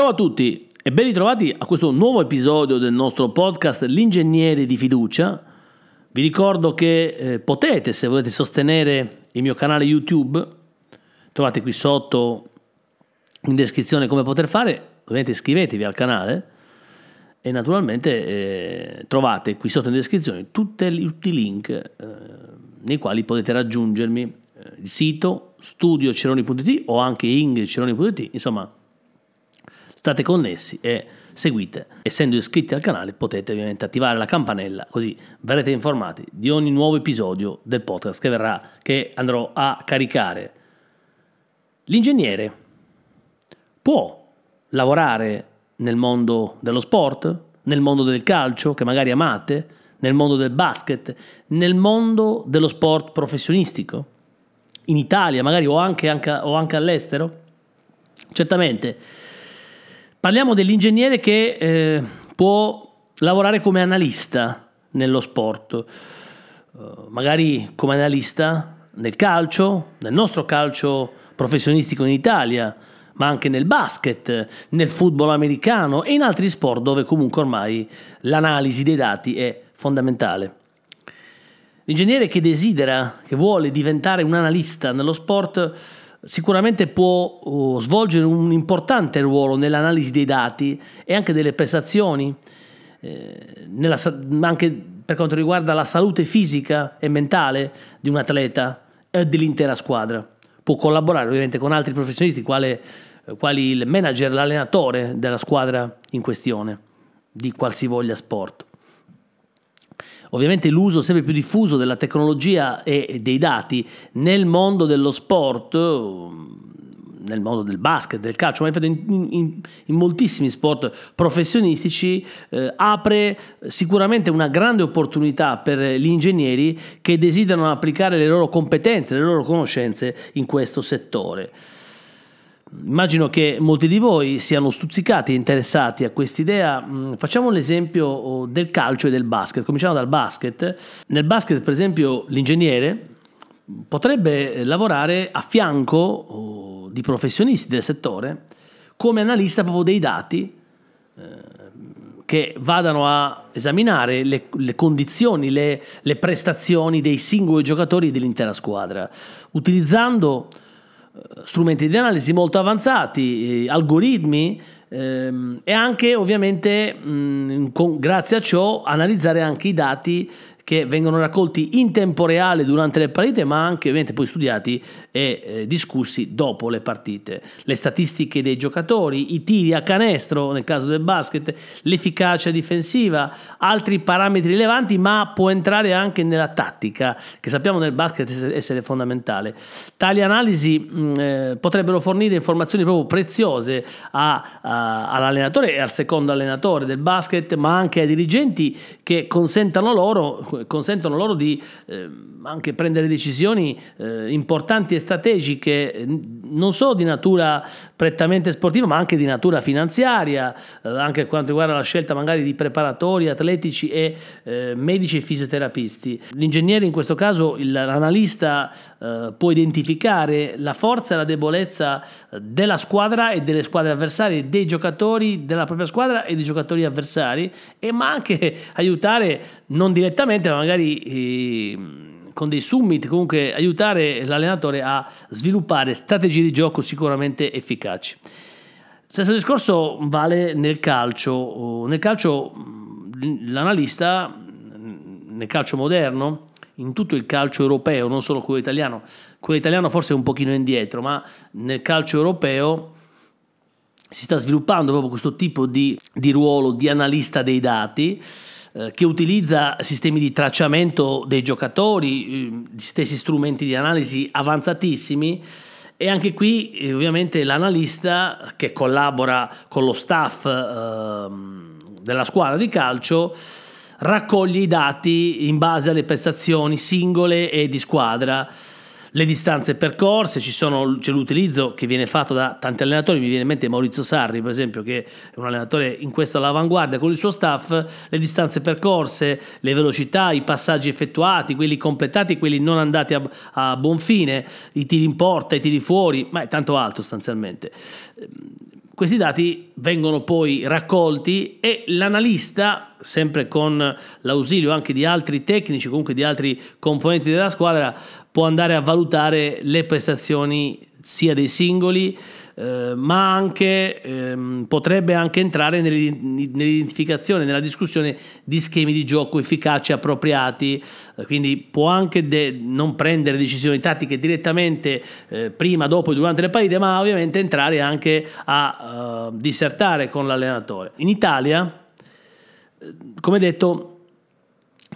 Ciao a tutti e ben ritrovati a questo nuovo episodio del nostro podcast L'ingegnere di fiducia. Vi ricordo che eh, potete, se volete sostenere il mio canale YouTube, trovate qui sotto in descrizione come poter fare, ovviamente iscrivetevi al canale e naturalmente eh, trovate qui sotto in descrizione tutti i link eh, nei quali potete raggiungermi, eh, il sito studioceroni.it o anche ingridceroni.it, insomma state connessi e seguite. Essendo iscritti al canale potete ovviamente attivare la campanella così verrete informati di ogni nuovo episodio del podcast che verrà, che andrò a caricare. L'ingegnere può lavorare nel mondo dello sport, nel mondo del calcio che magari amate, nel mondo del basket, nel mondo dello sport professionistico, in Italia magari o anche, anche, o anche all'estero? Certamente Parliamo dell'ingegnere che eh, può lavorare come analista nello sport, uh, magari come analista nel calcio, nel nostro calcio professionistico in Italia, ma anche nel basket, nel football americano e in altri sport dove comunque ormai l'analisi dei dati è fondamentale. L'ingegnere che desidera, che vuole diventare un analista nello sport, sicuramente può uh, svolgere un importante ruolo nell'analisi dei dati e anche delle prestazioni, eh, nella, anche per quanto riguarda la salute fisica e mentale di un atleta e dell'intera squadra. Può collaborare ovviamente con altri professionisti, quale, quali il manager, l'allenatore della squadra in questione, di qualsivoglia sport. Ovviamente l'uso sempre più diffuso della tecnologia e dei dati nel mondo dello sport, nel mondo del basket, del calcio, ma in, in, in moltissimi sport professionistici, eh, apre sicuramente una grande opportunità per gli ingegneri che desiderano applicare le loro competenze, le loro conoscenze in questo settore. Immagino che molti di voi siano stuzzicati e interessati a quest'idea. Mm, facciamo l'esempio oh, del calcio e del basket. Cominciamo dal basket. Nel basket, per esempio, l'ingegnere potrebbe lavorare a fianco oh, di professionisti del settore come analista proprio dei dati eh, che vadano a esaminare le, le condizioni, le, le prestazioni dei singoli giocatori dell'intera squadra, utilizzando strumenti di analisi molto avanzati, eh, algoritmi ehm, e anche ovviamente mh, con, grazie a ciò analizzare anche i dati che vengono raccolti in tempo reale durante le partite, ma anche ovviamente poi studiati e eh, discussi dopo le partite. Le statistiche dei giocatori, i tiri a canestro nel caso del basket, l'efficacia difensiva, altri parametri rilevanti, ma può entrare anche nella tattica, che sappiamo nel basket essere fondamentale. Tali analisi mh, eh, potrebbero fornire informazioni proprio preziose a, a, all'allenatore e al secondo allenatore del basket, ma anche ai dirigenti che consentano loro consentono loro di eh, anche prendere decisioni eh, importanti e strategiche, non solo di natura prettamente sportiva, ma anche di natura finanziaria, eh, anche quanto riguarda la scelta magari di preparatori, atletici e eh, medici e fisioterapisti. L'ingegnere in questo caso, l'analista eh, può identificare la forza e la debolezza della squadra e delle squadre avversarie, dei giocatori della propria squadra e dei giocatori avversari, e ma anche aiutare non direttamente, ma magari eh, con dei summit, comunque aiutare l'allenatore a sviluppare strategie di gioco sicuramente efficaci. Stesso discorso vale nel calcio. Nel calcio l'analista, nel calcio moderno, in tutto il calcio europeo, non solo quello italiano, quello italiano forse è un pochino indietro, ma nel calcio europeo si sta sviluppando proprio questo tipo di, di ruolo di analista dei dati eh, che utilizza sistemi di tracciamento dei giocatori, eh, gli stessi strumenti di analisi avanzatissimi. E anche qui eh, ovviamente l'analista che collabora con lo staff ehm, della squadra di calcio raccoglie i dati in base alle prestazioni singole e di squadra le distanze percorse, sono, c'è l'utilizzo che viene fatto da tanti allenatori, mi viene in mente Maurizio Sarri per esempio che è un allenatore in questo all'avanguardia con il suo staff, le distanze percorse, le velocità, i passaggi effettuati, quelli completati, quelli non andati a, a buon fine, i tiri in porta, i tiri fuori, ma è tanto altro sostanzialmente. Questi dati vengono poi raccolti e l'analista, sempre con l'ausilio anche di altri tecnici, comunque di altri componenti della squadra, può andare a valutare le prestazioni sia dei singoli, eh, ma anche ehm, potrebbe anche entrare nell'identificazione, nella discussione di schemi di gioco efficaci, appropriati, eh, quindi può anche non prendere decisioni tattiche direttamente eh, prima, dopo e durante le partite, ma ovviamente entrare anche a uh, dissertare con l'allenatore. In Italia, eh, come detto,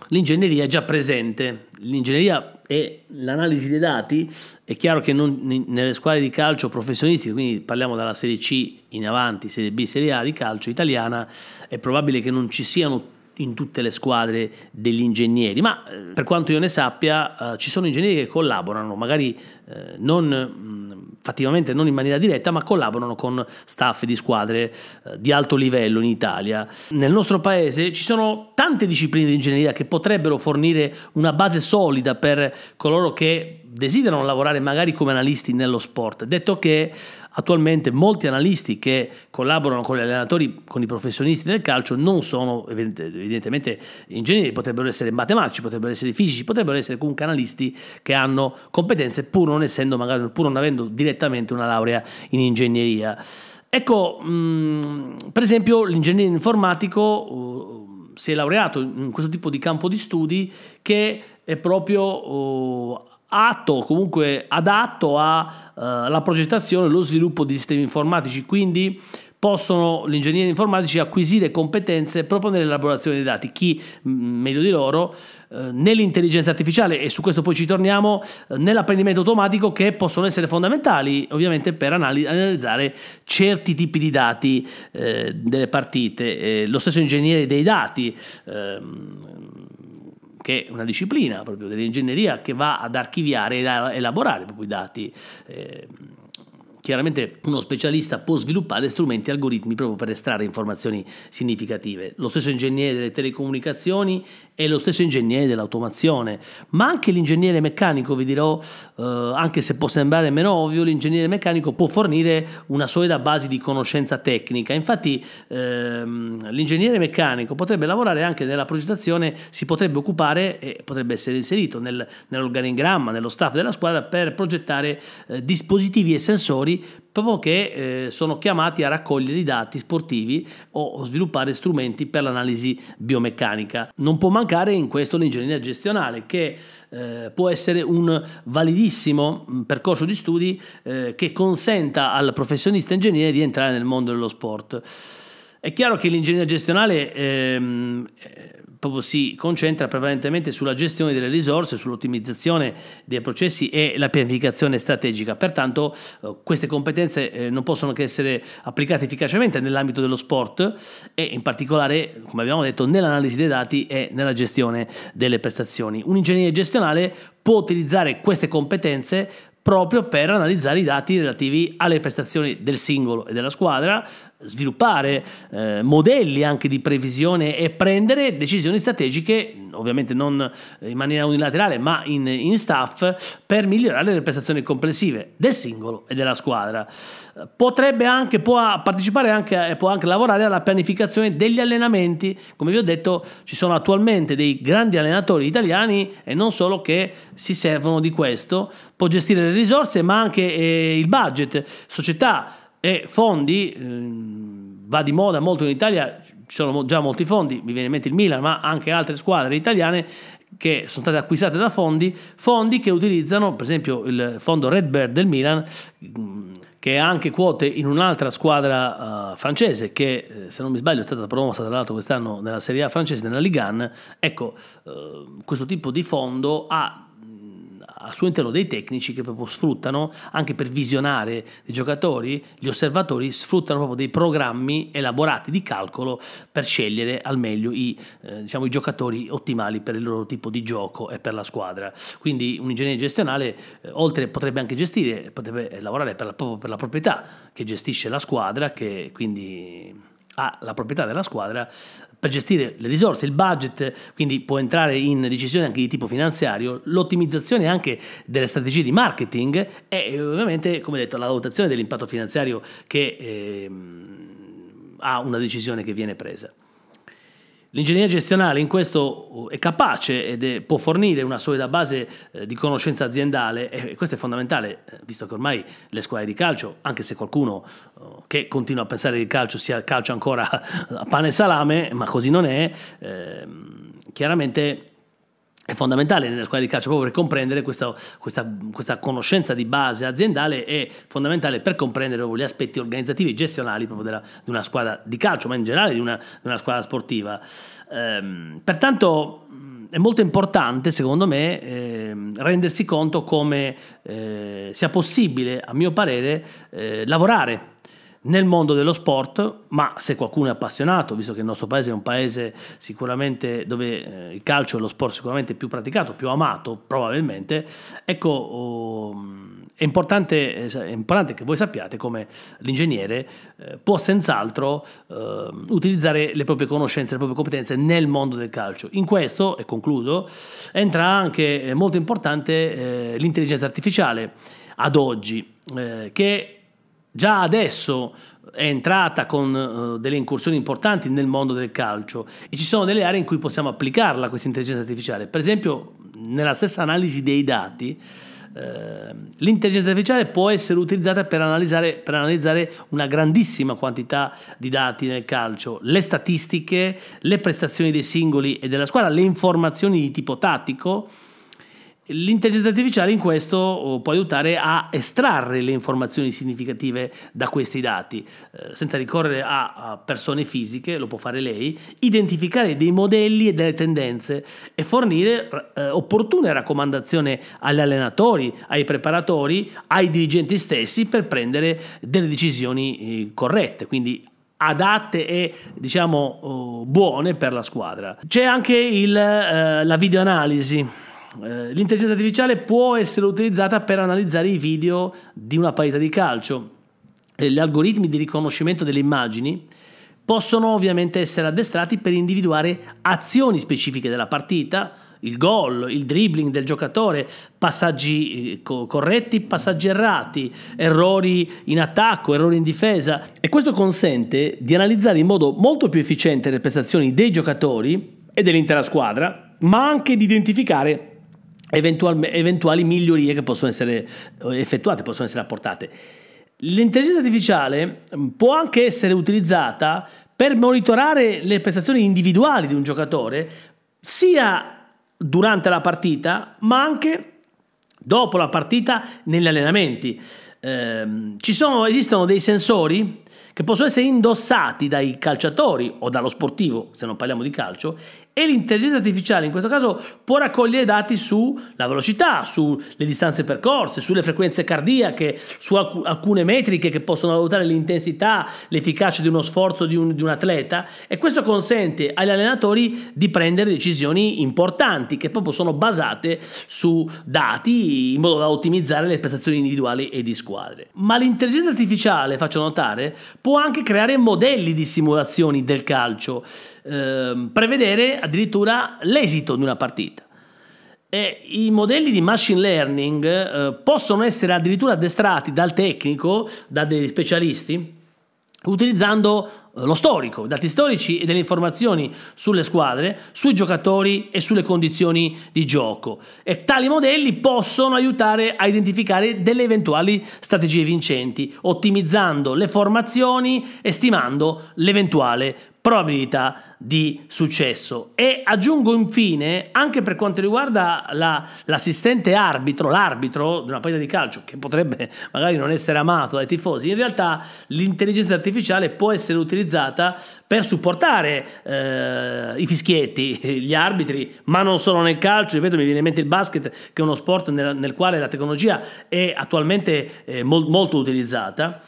l'ingegneria è già presente, l'ingegneria e l'analisi dei dati. È chiaro che non, nelle squadre di calcio professionistiche, quindi parliamo dalla Serie C in avanti, Serie B, Serie A di calcio italiana, è probabile che non ci siano in tutte le squadre degli ingegneri, ma eh, per quanto io ne sappia eh, ci sono ingegneri che collaborano, magari eh, non mh, fattivamente non in maniera diretta, ma collaborano con staff di squadre eh, di alto livello in Italia. Nel nostro paese ci sono tante discipline di ingegneria che potrebbero fornire una base solida per coloro che desiderano lavorare magari come analisti nello sport. Detto che Attualmente molti analisti che collaborano con gli allenatori, con i professionisti del calcio, non sono evidentemente ingegneri, potrebbero essere matematici, potrebbero essere fisici, potrebbero essere comunque analisti che hanno competenze pur non essendo magari pur non avendo direttamente una laurea in ingegneria. Ecco, per esempio, l'ingegnere informatico uh, si è laureato in questo tipo di campo di studi che è proprio uh, atto, comunque adatto alla uh, progettazione e lo sviluppo di sistemi informatici, quindi possono gli ingegneri informatici acquisire competenze proprio nell'elaborazione dei dati, chi meglio di loro eh, nell'intelligenza artificiale e su questo poi ci torniamo eh, nell'apprendimento automatico che possono essere fondamentali ovviamente per analizzare certi tipi di dati eh, delle partite, eh, lo stesso ingegnere dei dati ehm, che è una disciplina proprio dell'ingegneria che va ad archiviare e ad elaborare proprio i dati. Eh, Chiaramente uno specialista può sviluppare strumenti e algoritmi proprio per estrarre informazioni significative. Lo stesso ingegnere delle telecomunicazioni e lo stesso ingegnere dell'automazione, ma anche l'ingegnere meccanico, vi dirò, eh, anche se può sembrare meno ovvio, l'ingegnere meccanico può fornire una solida base di conoscenza tecnica. Infatti ehm, l'ingegnere meccanico potrebbe lavorare anche nella progettazione, si potrebbe occupare e potrebbe essere inserito nel, nell'organigramma, nello staff della squadra per progettare eh, dispositivi e sensori proprio che eh, sono chiamati a raccogliere i dati sportivi o sviluppare strumenti per l'analisi biomeccanica. Non può mancare in questo l'ingegneria gestionale che eh, può essere un validissimo mm, percorso di studi eh, che consenta al professionista ingegnere di entrare nel mondo dello sport. È chiaro che l'ingegneria gestionale ehm, proprio si concentra prevalentemente sulla gestione delle risorse, sull'ottimizzazione dei processi e la pianificazione strategica. Pertanto eh, queste competenze eh, non possono che essere applicate efficacemente nell'ambito dello sport e in particolare, come abbiamo detto, nell'analisi dei dati e nella gestione delle prestazioni. Un ingegnere gestionale può utilizzare queste competenze proprio per analizzare i dati relativi alle prestazioni del singolo e della squadra, sviluppare eh, modelli anche di previsione e prendere decisioni strategiche, ovviamente non in maniera unilaterale, ma in, in staff, per migliorare le prestazioni complessive del singolo e della squadra. Potrebbe anche, può partecipare anche e può anche lavorare alla pianificazione degli allenamenti. Come vi ho detto, ci sono attualmente dei grandi allenatori italiani e non solo che si servono di questo. Può gestire le risorse, ma anche eh, il budget, società e fondi, eh, va di moda molto in Italia, ci sono già molti fondi, mi viene in mente il Milan, ma anche altre squadre italiane che sono state acquistate da fondi, fondi che utilizzano, per esempio il fondo Redbird del Milan, che ha anche quote in un'altra squadra uh, francese che, eh, se non mi sbaglio, è stata promossa tra l'altro quest'anno nella Serie A francese, nella Ligue 1. Ecco, uh, questo tipo di fondo ha al suo interno dei tecnici che proprio sfruttano anche per visionare i giocatori, gli osservatori sfruttano proprio dei programmi elaborati di calcolo per scegliere al meglio i, eh, diciamo, i giocatori ottimali per il loro tipo di gioco e per la squadra. Quindi un ingegnere gestionale, eh, oltre potrebbe anche gestire, potrebbe lavorare per la, per la proprietà che gestisce la squadra, che quindi ha la proprietà della squadra per gestire le risorse, il budget, quindi può entrare in decisioni anche di tipo finanziario, l'ottimizzazione anche delle strategie di marketing e ovviamente, come detto, la valutazione dell'impatto finanziario che eh, ha una decisione che viene presa. L'ingegneria gestionale in questo è capace ed è, può fornire una solida base eh, di conoscenza aziendale e questo è fondamentale, eh, visto che ormai le squadre di calcio, anche se qualcuno eh, che continua a pensare che il calcio sia calcio ancora a pane e salame, ma così non è, ehm, chiaramente è fondamentale nelle squadre di calcio proprio per comprendere questa, questa, questa, conoscenza di base aziendale è fondamentale per comprendere gli aspetti organizzativi e gestionali proprio della, di una squadra di calcio, ma in generale di una, di una squadra sportiva. Ehm, pertanto è molto importante, secondo me, eh, rendersi conto come eh, sia possibile, a mio parere, eh, lavorare nel mondo dello sport, ma se qualcuno è appassionato, visto che il nostro paese è un paese sicuramente dove eh, il calcio è lo sport sicuramente più praticato, più amato probabilmente, ecco, oh, è, importante, è, importante, che voi sappiate come l'ingegnere eh, può senz'altro eh, utilizzare le proprie conoscenze, le proprie competenze nel mondo del calcio. In questo, e concludo, entra anche eh, molto importante eh, l'intelligenza artificiale ad oggi, eh, che già adesso è entrata con uh, delle incursioni importanti nel mondo del calcio e ci sono delle aree in cui possiamo applicarla questa intelligenza artificiale. Per esempio, nella stessa analisi dei dati, uh, l'intelligenza artificiale può essere utilizzata per analizzare, per analizzare una grandissima quantità di dati nel calcio, le statistiche, le prestazioni dei singoli e della squadra, le informazioni di tipo tattico L'intelligenza artificiale in questo oh, può aiutare a estrarre le informazioni significative da questi dati, eh, senza ricorrere a, persone fisiche, lo può fare lei, identificare dei modelli e delle tendenze e fornire eh, opportune raccomandazioni agli allenatori, ai preparatori, ai dirigenti stessi per prendere delle decisioni eh, corrette, quindi adatte e diciamo oh, buone per la squadra. C'è anche il, la videoanalisi eh, l'intelligenza artificiale può essere utilizzata per analizzare i video di una partita di calcio. Eh, gli algoritmi di riconoscimento delle immagini possono ovviamente essere addestrati per individuare azioni specifiche della partita, il gol, il dribbling del giocatore, passaggi eh, corretti, passaggi errati, errori in attacco, errori in difesa e questo consente di analizzare in modo molto più efficiente le prestazioni dei giocatori e dell'intera squadra, ma anche di identificare eventuali, eventuali migliorie che possono essere eh, effettuate, possono essere apportate. L'intelligenza artificiale mm, può anche essere utilizzata per monitorare le prestazioni individuali di un giocatore, sia durante la partita, ma anche dopo la partita negli allenamenti. Eh, sono, esistono dei sensori che possono essere indossati dai calciatori o dallo sportivo, se non parliamo di calcio, e l'intelligenza artificiale in questo caso può raccogliere dati sulla velocità, sulle distanze percorse, sulle frequenze cardiache, su alcune metriche che possono valutare l'intensità, l'efficacia di uno sforzo di un, di un atleta e questo consente agli allenatori di prendere decisioni importanti che proprio sono basate su dati in modo da ottimizzare le prestazioni individuali e di squadre. Ma l'intelligenza artificiale, faccio notare, può anche creare modelli di simulazioni del calcio Ehm, prevedere addirittura l'esito di una partita. E I modelli di machine learning eh, possono essere addirittura addestrati dal tecnico, da degli specialisti, utilizzando eh, lo storico, dati storici e delle informazioni sulle squadre, sui giocatori e sulle condizioni di gioco. E tali modelli possono aiutare a identificare delle eventuali strategie vincenti, ottimizzando le formazioni e stimando l'eventuale probabilità di successo. E aggiungo infine, anche per quanto riguarda la, l'assistente arbitro, l'arbitro di una partita di calcio, che potrebbe magari non essere amato dai tifosi, in realtà l'intelligenza artificiale può essere utilizzata per supportare eh, i fischietti, gli arbitri, ma non solo nel calcio, ripeto, mi viene in mente il basket, che è uno sport nel, nel quale la tecnologia è attualmente eh, mol, molto utilizzata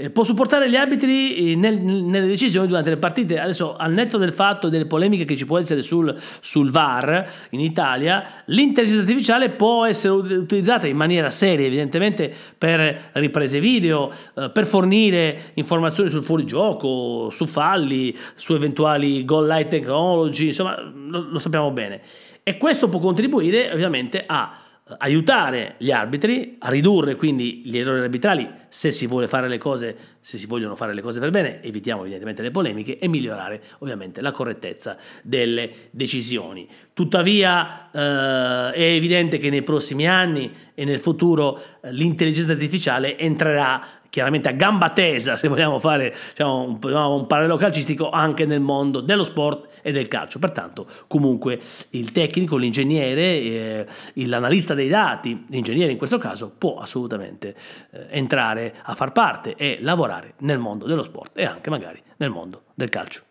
eh, può supportare gli arbitri eh, nel, nelle decisioni durante le partite. Adesso, al netto del fatto delle polemiche che ci può essere sul, sul VAR in Italia, l'intelligenza artificiale può essere utilizzata in maniera seria, evidentemente, per riprese video, eh, per fornire informazioni sul fuorigioco, su falli, su eventuali goal line technology, insomma, lo, lo sappiamo bene. E questo può contribuire ovviamente a aiutare gli arbitri a ridurre quindi gli errori arbitrali se si vuole fare le cose, se si vogliono fare le cose per bene, evitiamo evidentemente le polemiche e migliorare ovviamente la correttezza delle decisioni. Tuttavia eh, è evidente che nei prossimi anni e nel futuro eh, l'intelligenza artificiale entrerà chiaramente a gamba tesa, se vogliamo fare diciamo, un, un, parallelo calcistico, anche nel mondo dello sport e del calcio. Pertanto, comunque, il tecnico, l'ingegnere, eh, l'analista dei dati, l'ingegnere in questo caso, può assolutamente eh, entrare a far parte e lavorare nel mondo dello sport e anche magari nel mondo del calcio.